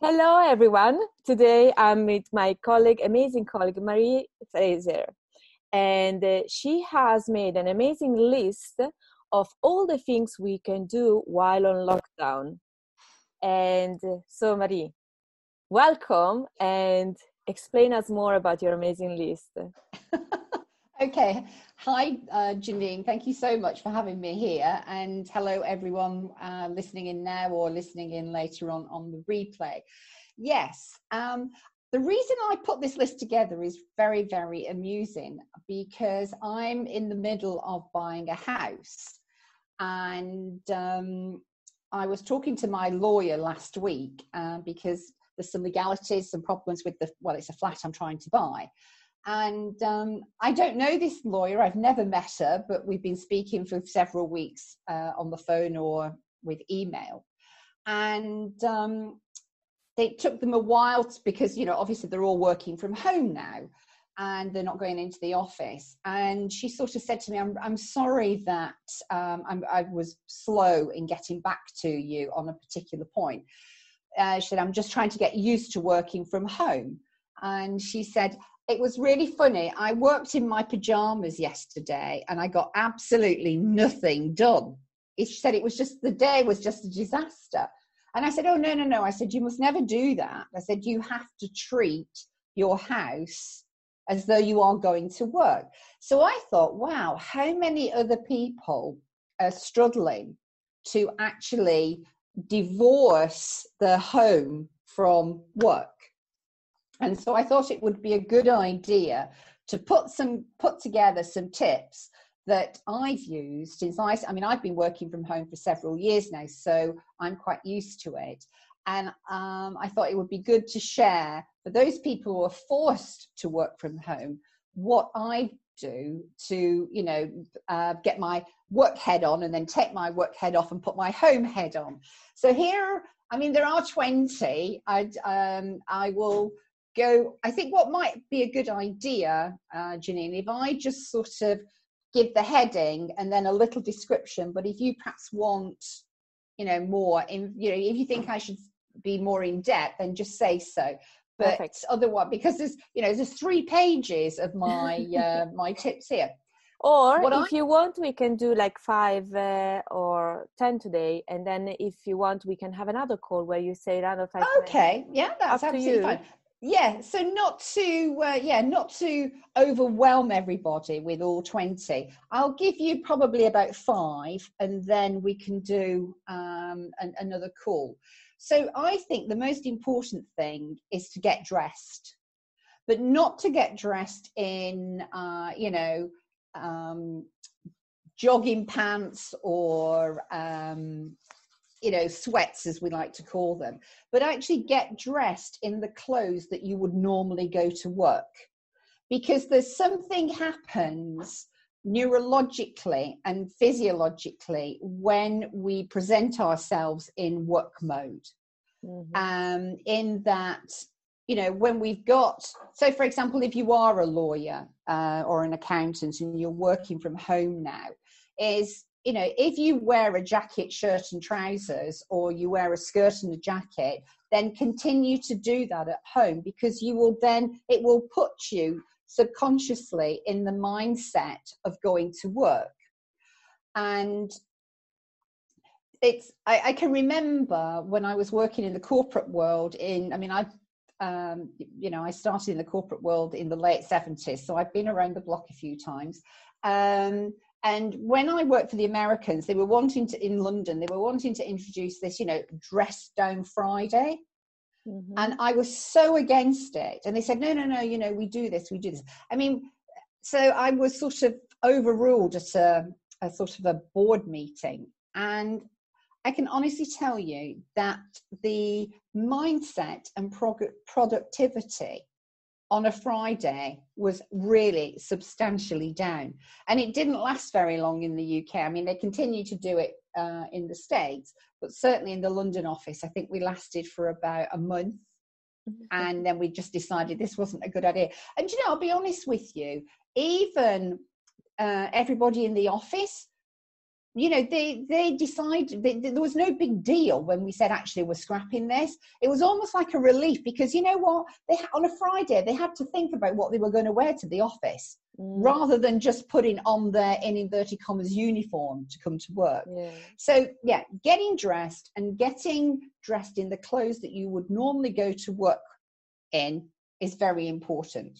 Hello, everyone. Today I'm with my colleague, amazing colleague, Marie Fraser. And uh, she has made an amazing list of all the things we can do while on lockdown. And uh, so, Marie, welcome and explain us more about your amazing list. okay. Hi, uh, Janine. Thank you so much for having me here. And hello, everyone uh, listening in now or listening in later on on the replay. Yes. Um, the reason I put this list together is very, very amusing because I'm in the middle of buying a house. And um, I was talking to my lawyer last week uh, because there's some legalities, some problems with the, well, it's a flat I'm trying to buy. And um, I don't know this lawyer, I've never met her, but we've been speaking for several weeks uh, on the phone or with email. And um, it took them a while to, because, you know, obviously they're all working from home now and they're not going into the office. And she sort of said to me, I'm, I'm sorry that um, i was slow in getting back to you on a particular point. Uh, she said, I'm just trying to get used to working from home. And she said, it was really funny. I worked in my pajamas yesterday and I got absolutely nothing done. She said it was just the day was just a disaster. And I said, Oh, no, no, no. I said, You must never do that. I said, You have to treat your house as though you are going to work. So I thought, wow, how many other people are struggling to actually divorce their home from work? And so I thought it would be a good idea to put some put together some tips that I've used since I I mean I've been working from home for several years now, so I'm quite used to it. And um, I thought it would be good to share for those people who are forced to work from home what I do to you know uh, get my work head on and then take my work head off and put my home head on. So here, I mean, there are 20. I um, I will go. I think what might be a good idea, uh, Janine, if I just sort of give the heading and then a little description. But if you perhaps want, you know, more in, you know, if you think I should be more in depth, then just say so. But Perfect. otherwise, because there's, you know, there's three pages of my uh, my tips here. Or what if I, you want, we can do like five uh, or ten today, and then if you want, we can have another call where you say another five. Okay, minutes. yeah, that's Up absolutely fine yeah so not to uh, yeah not to overwhelm everybody with all 20 i'll give you probably about five and then we can do um, an, another call. So i think the most important thing is to get dressed but not to get dressed in uh, you know um, jogging pants or um, you know, sweats as we like to call them, but actually get dressed in the clothes that you would normally go to work. Because there's something happens neurologically and physiologically when we present ourselves in work mode. Mm-hmm. Um, in that, you know, when we've got, so for example, if you are a lawyer uh, or an accountant and you're working from home now, is you know, if you wear a jacket, shirt, and trousers, or you wear a skirt and a jacket, then continue to do that at home because you will then, it will put you subconsciously in the mindset of going to work. And it's, I, I can remember when I was working in the corporate world in, I mean, I've um, you know, I started in the corporate world in the late 70s, so I've been around the block a few times. Um, and when I worked for the Americans, they were wanting to, in London, they were wanting to introduce this, you know, dress down Friday. Mm-hmm. And I was so against it. And they said, no, no, no, you know, we do this, we do this. I mean, so I was sort of overruled at a, a sort of a board meeting. And I can honestly tell you that the mindset and prog- productivity on a Friday was really substantially down. And it didn't last very long in the UK. I mean, they continue to do it uh, in the States, but certainly in the London office, I think we lasted for about a month. Mm-hmm. And then we just decided this wasn't a good idea. And you know, I'll be honest with you, even uh, everybody in the office you know they they decided they, there was no big deal when we said actually we're scrapping this. It was almost like a relief because you know what? They on a friday they had to think about what they were going to wear to the office mm. rather than just putting on their in inverted commas uniform to come to work. Yeah. so yeah getting dressed and getting dressed in the clothes that you would normally go to work in is very important.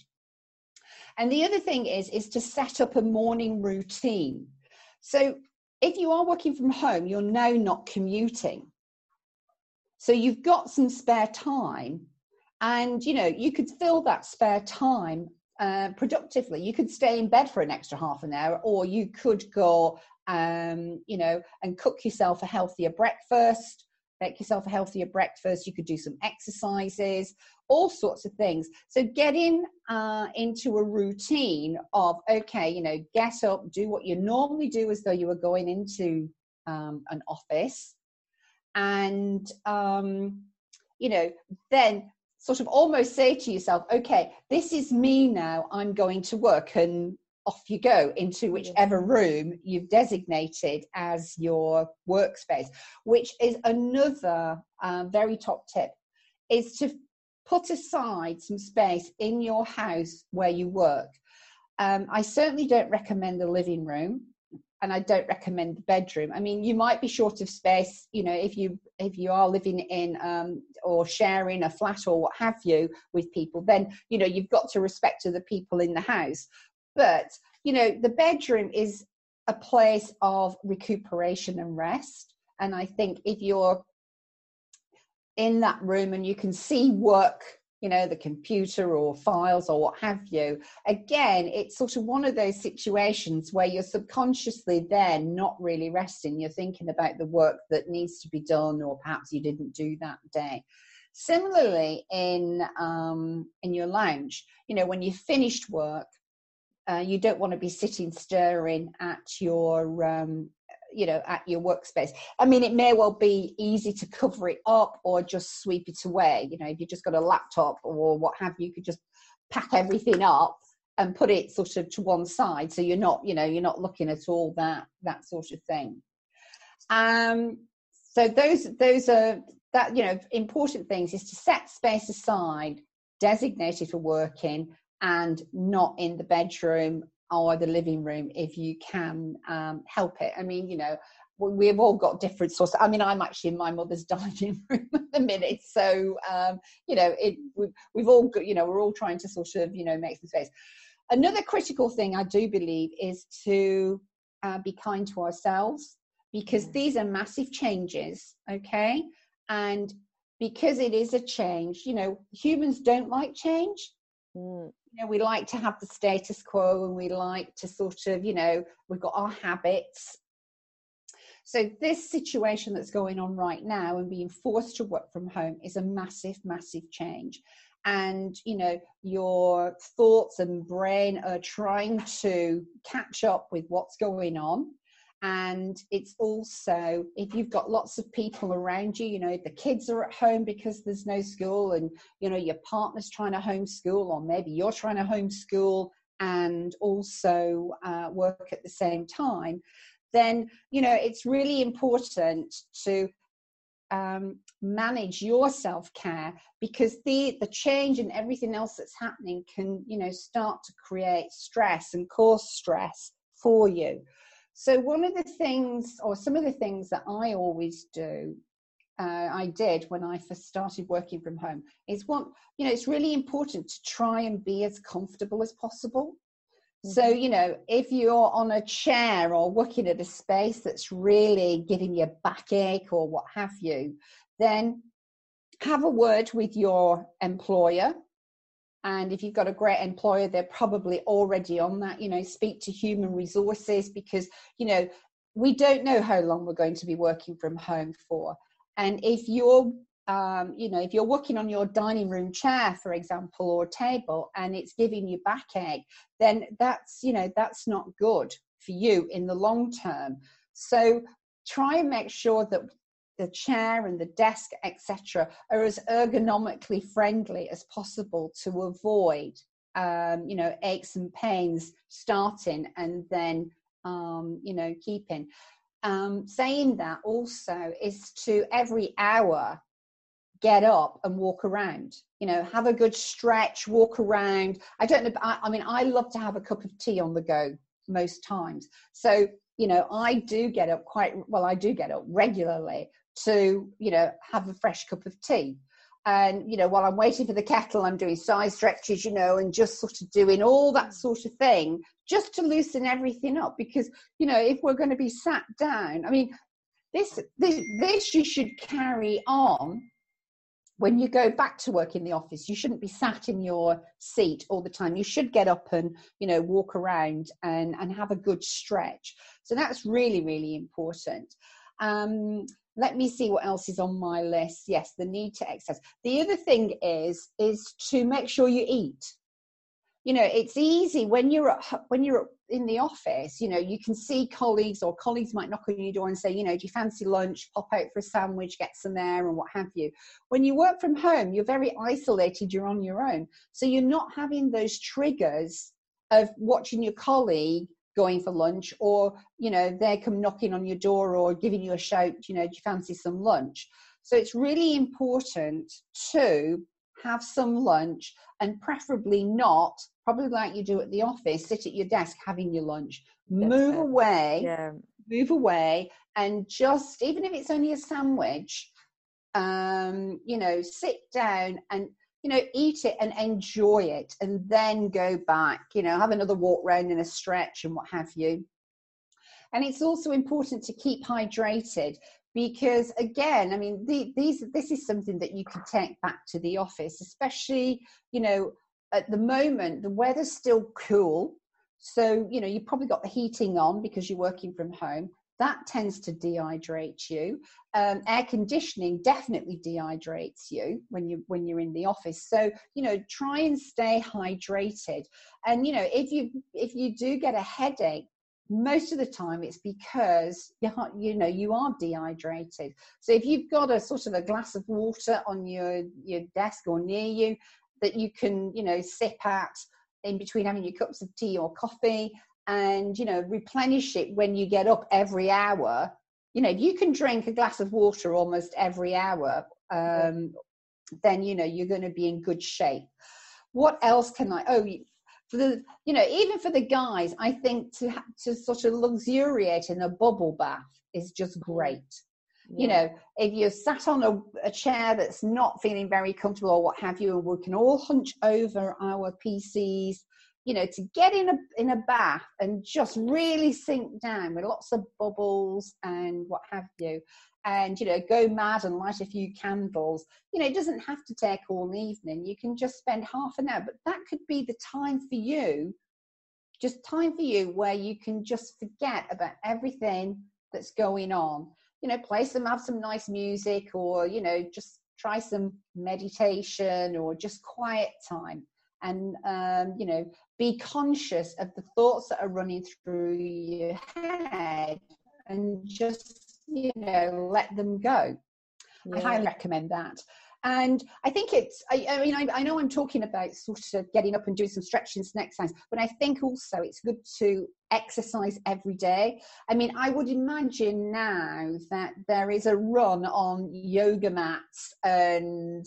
And the other thing is is to set up a morning routine. So if you are working from home, you're now not commuting. So you've got some spare time, and you know you could fill that spare time uh, productively. You could stay in bed for an extra half an hour, or you could go, um, you know, and cook yourself a healthier breakfast. Make yourself a healthier breakfast. You could do some exercises, all sorts of things. So getting uh, into a routine of, okay, you know, get up, do what you normally do as though you were going into um, an office. And, um, you know, then sort of almost say to yourself, okay, this is me now, I'm going to work. And off you go into whichever room you've designated as your workspace, which is another uh, very top tip is to put aside some space in your house where you work. Um, I certainly don't recommend the living room and I don't recommend the bedroom. I mean, you might be short of space, you know, if you if you are living in um, or sharing a flat or what have you with people, then you know you've got to respect to the people in the house. But you know, the bedroom is a place of recuperation and rest. And I think if you're in that room and you can see work you know the computer or files or what have you again it's sort of one of those situations where you're subconsciously there, not really resting you're thinking about the work that needs to be done or perhaps you didn't do that day similarly in um, in your lounge you know when you've finished work uh, you don't want to be sitting staring at your um, you know at your workspace. I mean it may well be easy to cover it up or just sweep it away you know if you've just got a laptop or what have you, you could just pack everything up and put it sort of to one side so you're not you know you're not looking at all that that sort of thing. Um so those those are that you know important things is to set space aside designated for working and not in the bedroom or the living room if you can um, help it. I mean, you know, we've all got different sources. I mean, I'm actually in my mother's dining room at the minute, so um, you know, it we've, we've all got, you know, we're all trying to sort of you know make some space. Another critical thing I do believe is to uh, be kind to ourselves because these are massive changes, okay, and because it is a change, you know, humans don't like change. Mm. You know we like to have the status quo and we like to sort of you know we've got our habits. So this situation that's going on right now and being forced to work from home is a massive massive change. And you know your thoughts and brain are trying to catch up with what's going on and it's also if you've got lots of people around you you know the kids are at home because there's no school and you know your partner's trying to homeschool or maybe you're trying to homeschool and also uh, work at the same time then you know it's really important to um, manage your self-care because the the change and everything else that's happening can you know start to create stress and cause stress for you so, one of the things, or some of the things that I always do, uh, I did when I first started working from home, is what, you know, it's really important to try and be as comfortable as possible. Mm-hmm. So, you know, if you're on a chair or working at a space that's really giving you a backache or what have you, then have a word with your employer and if you've got a great employer they're probably already on that you know speak to human resources because you know we don't know how long we're going to be working from home for. And if you're um, you know if you're working on your dining room chair for example or table and it's giving you backache then that's you know that's not good for you in the long term. So try and make sure that the chair and the desk, etc., are as ergonomically friendly as possible to avoid, um, you know, aches and pains starting and then, um, you know, keeping. um, saying that also is to every hour get up and walk around you know have a good stretch walk around i don't know I, I, mean i love to have a cup of tea on the go most times so you know i do get up quite well i do get up regularly to you know have a fresh cup of tea. And you know while i'm waiting for the kettle i'm doing side stretches you know and just sort of doing all that sort of thing just to loosen everything up. Because you know if we're going to be sat down i mean this this this you should carry on when you go back to work in the office. You shouldn't be sat in your seat all the time. You should get up and you know walk around and and have a good stretch. So that's really really important. Um, let me see what else is on my list. Yes the need to exercise. The other thing is is to make sure you eat. You know it's easy when you're at, when you're in the office you know you can see colleagues or colleagues might knock on your door and say you know do you fancy lunch? Pop out for a sandwich get some air and what have you. When you work from home you're very isolated you're on your own. So you're not having those triggers of watching your colleague going for lunch or you know they come knocking on your door or giving you a shout you know do you fancy some lunch so it's really important to have some lunch and preferably not probably like you do at the office sit at your desk having your lunch That's move it. away yeah. move away and just even if it's only a sandwich um you know sit down and you know eat it and enjoy it and then go back you know have another walk round and a stretch and what have you. And it's also important to keep hydrated because again i mean the, these this is something that you can take back to the office especially you know at the moment the weather's still cool. So you know you've probably got the heating on because you're working from home that tends to dehydrate you. Um, air conditioning definitely dehydrates you when you when you're in the office. So you know try and stay hydrated. And you know if you if you do get a headache most of the time it's because you you know you are dehydrated. So if you've got a sort of a glass of water on your your desk or near you that you can you know sip at in between having your cups of tea or coffee and you know replenish it when you get up every hour. You know if you can drink a glass of water almost every hour um, then you know you're going to be in good shape. What else can i oh for the you know even for the guys i think to to sort of luxuriate in a bubble bath is just great. Yeah. you know if you're sat on a, a, chair that's not feeling very comfortable or what have you and we can all hunch over our pcs you know to get in a in a bath and just really sink down with lots of bubbles and what have you. And you know go mad and light a few candles. You know it doesn't have to take all evening. You can just spend half an hour. But that could be the time for you. Just time for you where you can just forget about everything that's going on. You know play some have some nice music or you know just try some meditation or just quiet time. And um, you know be conscious of the thoughts that are running through your head and just you know let them go. Yeah. i highly recommend that. And i think it's i, I mean I, I, know i'm talking about sort of getting up and doing some stretching and exercise but i think also it's good to exercise every day. I mean i would imagine now that there is a run on yoga mats and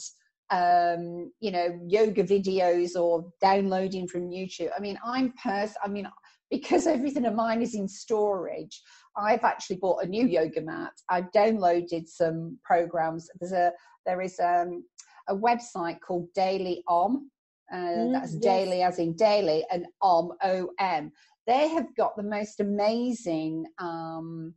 um, you know yoga videos or downloading from youtube i mean i'm pers i mean because everything of mine is in storage I've actually bought a new yoga mat. I've downloaded some programs. There's a there is um, a website called Daily Om. Uh, mm, that's yes. daily as in daily and om o m. They have got the most amazing um,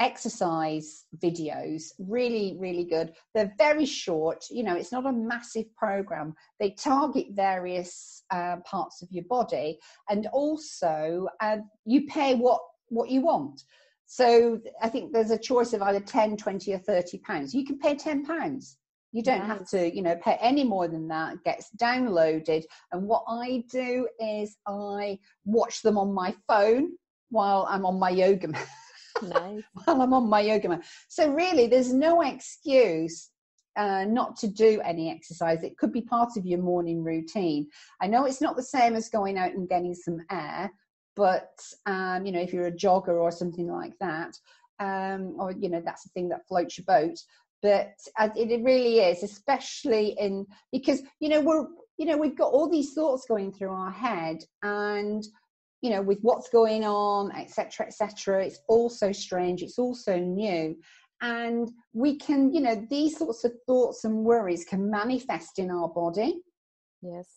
exercise videos really really good they're very short you know it's not a massive program they target various uh, parts of your body and also uh, you pay what what you want. So I think there's a choice of either 10, 20 or 30 pounds. You can pay 10 pounds. You don't have to, you know, pay any more than that. It gets downloaded. And what I do is I watch them on my phone while I'm on my yoga mat. Nice. while I'm on my yoga mat. So really there's no excuse uh, not to do any exercise. It could be part of your morning routine. I know it's not the same as going out and getting some air, but um, you know if you're a jogger or something like that um, or you know that's the thing that floats your boat. But it really is, especially in because you know we're you know we've got all these thoughts going through our head, and you know with what's going on, etc., etc. It's all so strange. It's also new, and we can you know these sorts of thoughts and worries can manifest in our body. Yes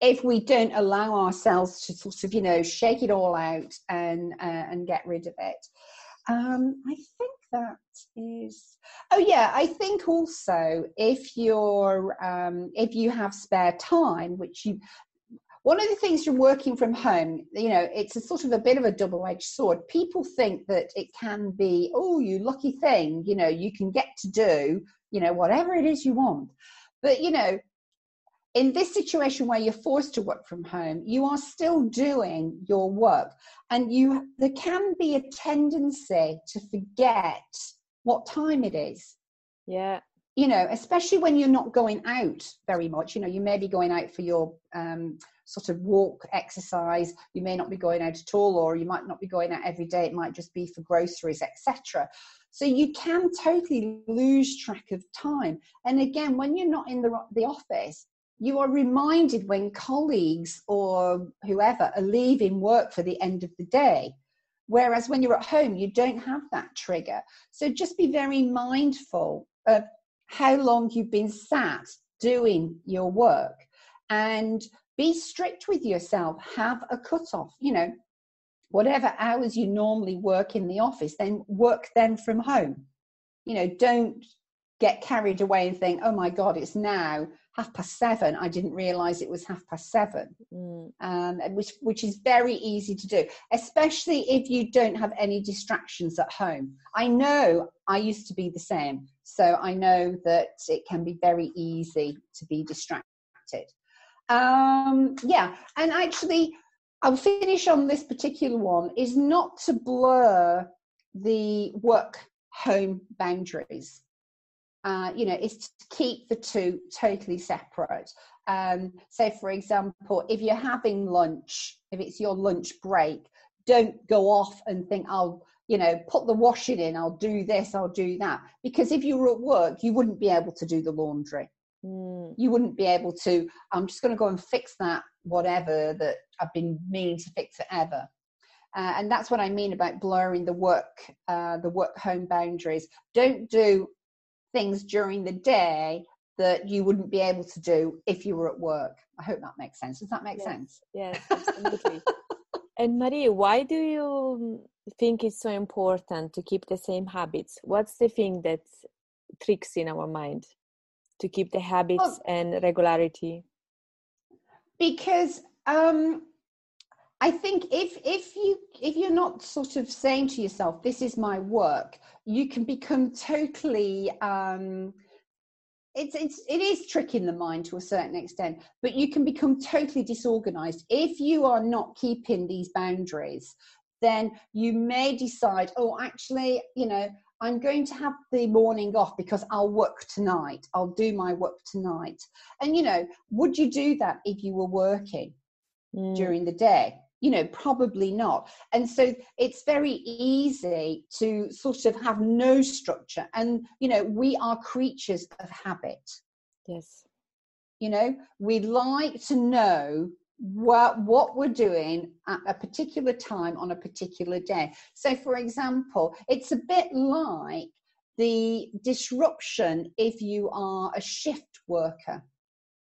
if we don't allow ourselves to sort of you know shake it all out and uh, and get rid of it um, i think that is oh yeah i think also if you're um, if you have spare time which you one of the things from working from home you know it's a sort of a bit of a double-edged sword. People think that it can be oh you lucky thing you know you can get to do you know whatever it is you want. But you know in this situation where you're forced to work from home you are still doing your work. And you there can be a tendency to forget what time it is. Yeah you know especially when you're not going out very much you know you may be going out for your um, sort of walk exercise you may not be going out at all or you might not be going out every day it might just be for groceries etc so you can totally lose track of time and again when you're not in the, the office you are reminded when colleagues or whoever are leaving work for the end of the day. Whereas when you're at home, you don't have that trigger. So just be very mindful of how long you've been sat doing your work and be strict with yourself. Have a cutoff, you know, whatever hours you normally work in the office, then work then from home. You know, don't get carried away and think, oh my God, it's now half past seven. I didn't realize it was half past seven, mm. um, which, which is very easy to do, especially if you don't have any distractions at home. I know I used to be the same. So I know that it can be very easy to be distracted. Um, yeah, and actually, I'll finish on this particular one is not to blur the work home boundaries uh, you know, is to keep the two totally separate. Um, so, for example, if you're having lunch, if it's your lunch break, don't go off and think, I'll, you know, put the washing in, I'll do this, I'll do that. Because if you were at work, you wouldn't be able to do the laundry. Mm. You wouldn't be able to, I'm just going to go and fix that, whatever that I've been meaning to fix forever. Uh, and that's what I mean about blurring the work, uh, the work home boundaries. Don't do things during the day that you wouldn't be able to do if you were at work. I hope that makes sense. Does that make yes. sense? Yes, absolutely. and Marie, why do you think it's so important to keep the same habits? What's the thing that tricks in our mind to keep the habits well, and regularity? Because um, I think if if you if you're not sort of saying to yourself, "This is my work," you can become totally. Um, it's it's it is tricking the mind to a certain extent, but you can become totally disorganized if you are not keeping these boundaries. Then you may decide, "Oh, actually, you know, I'm going to have the morning off because I'll work tonight. I'll do my work tonight." And you know, would you do that if you were working? Mm. during the day you know probably not. And so it's very easy to sort of have no structure. And you know we are creatures of habit. Yes. You know we like to know what what we're doing at a particular time on a particular day. So for example it's a bit like the disruption if you are a shift worker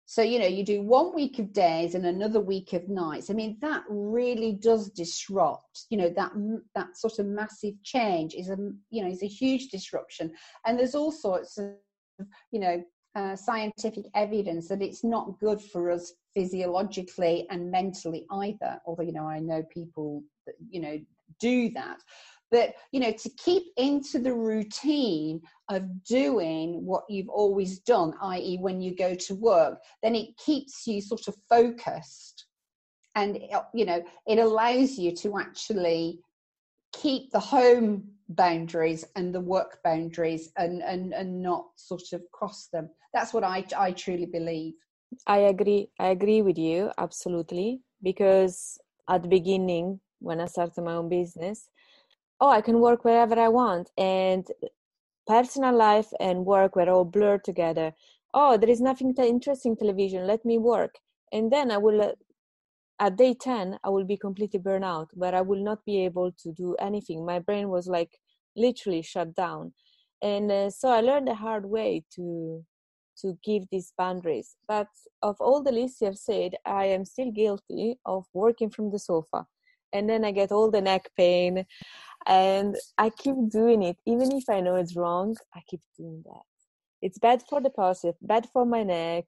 so, you know, you do one week of days and another week of nights. I mean, that really does disrupt, you know, that, that sort of massive change is a, you know, is a huge disruption. And there's all sorts of, you know, uh, scientific evidence that it's not good for us physiologically and mentally either. Although, you know, I know people that, you know, do that but you know to keep into the routine of doing what you've always done i.e when you go to work then it keeps you sort of focused. And uh, you know it allows you to actually keep the home boundaries and the work boundaries and and and not sort of cross them. That's what i i truly believe. I agree. I agree with you absolutely. Because at the beginning when i started my own business oh i can work wherever i want and personal life and work were all blurred together. Oh there is nothing interesting television let me work. And then i will uh, at day 10 i will be completely burned out but i will not be able to do anything. My brain was like literally shut down. And uh, so i learned the hard way to to give these boundaries. But of all the lists you have said i am still guilty of working from the sofa. And then i get all the neck pain and i keep doing it. Even if i know it's wrong i keep doing that. It's bad for the posture bad for my neck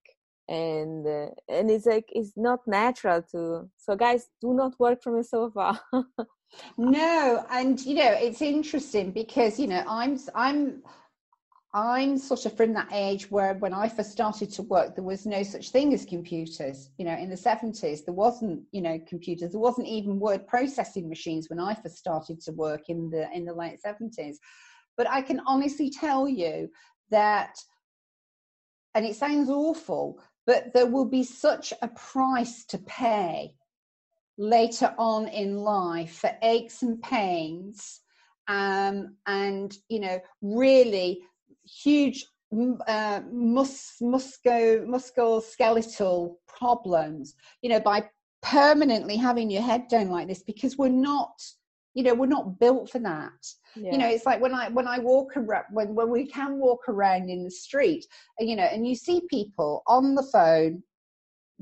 and uh, and it's like it's not natural to so guys do not work from a sofa. No and you know it's interesting because you know i'm i'm i'm sort of from that age where when i first started to work there was no such thing as computers. You know in the 70s there wasn't you know computers. There wasn't even word processing machines when i first started to work in the in the late 70s but i can honestly tell you that and it sounds awful but there will be such a price to pay later on in life for aches and pains um, and you know really huge uh, mus- musco musculoskeletal problems you know by permanently having your head down like this because we're not you know we're not built for that yeah. you know it's like when i when i walk around when, when we can walk around in the street you know and you see people on the phone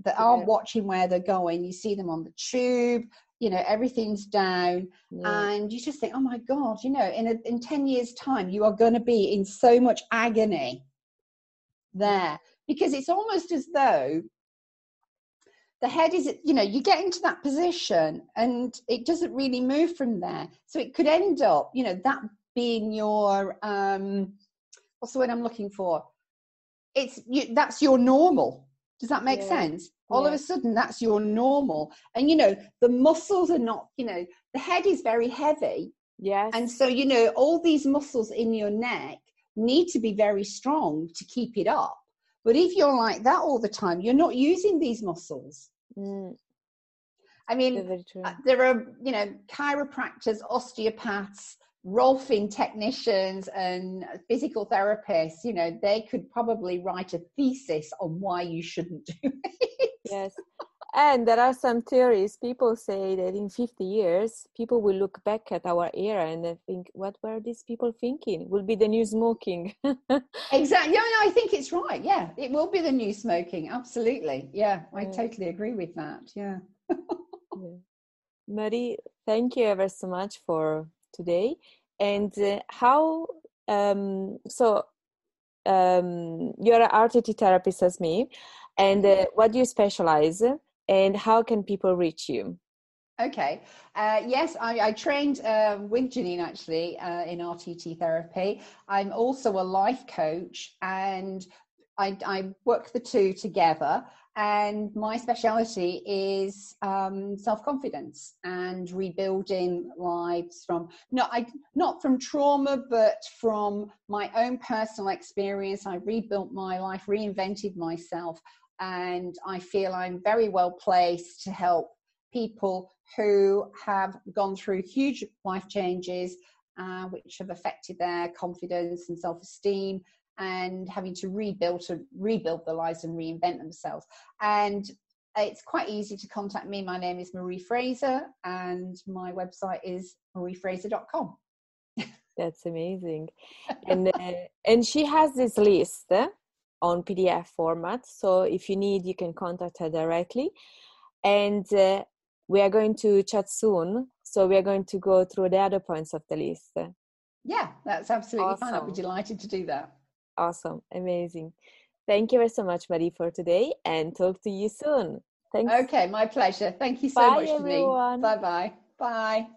that aren't watching where they're going you see them on the tube you know everything's down yeah. and you just think oh my god you know in a, in 10 years time you are going to be in so much agony there. Because it's almost as though the head is you know you get into that position and it doesn't really move from there. So it could end up you know that being your um what's the word i'm looking for? It's you, that's your normal. Does that make yeah. sense all yeah. of a sudden that's your normal and you know the muscles are not you know the head is very heavy yes and so you know all these muscles in your neck need to be very strong to keep it up but if you're like that all the time, you're not using these muscles. Mm. I mean, uh, there are, you know, chiropractors, osteopaths, rolfing technicians, and physical therapists. You know, they could probably write a thesis on why you shouldn't do it. Yes and there are some theories people say that in 50 years people will look back at our era and think what were these people thinking will be the new smoking exactly yeah no, i think it's right yeah it will be the new smoking absolutely yeah i yeah. totally agree with that yeah. yeah. marie thank you ever so much for today and uh, how um so um you're an rtt therapist as me and uh, what do you specialize and how can people reach you? Okay. Uh, yes, I, I trained uh, with Janine actually uh, in RTT therapy. I'm also a life coach and I, I work the two together. And my speciality is um, self confidence and rebuilding lives from not I, not from trauma, but from my own personal experience. I rebuilt my life, reinvented myself and I feel I'm very well placed to help people who have gone through huge life changes uh, which have affected their confidence and self-esteem and having to rebuild to rebuild their lives and reinvent themselves and it's quite easy to contact me my name is marie fraser and my website is mariefraser.com that's amazing and uh, and she has this list on PDF format. So if you need, you can contact her directly. And uh, we are going to chat soon. So we are going to go through the other points of the list. Yeah, that's absolutely awesome. fine. I'd be delighted to do that. Awesome. Amazing. Thank you very so much, Marie, for today and talk to you soon. Thanks. Okay, my pleasure. Thank you so Bye, much, everyone. Bye-bye. Bye.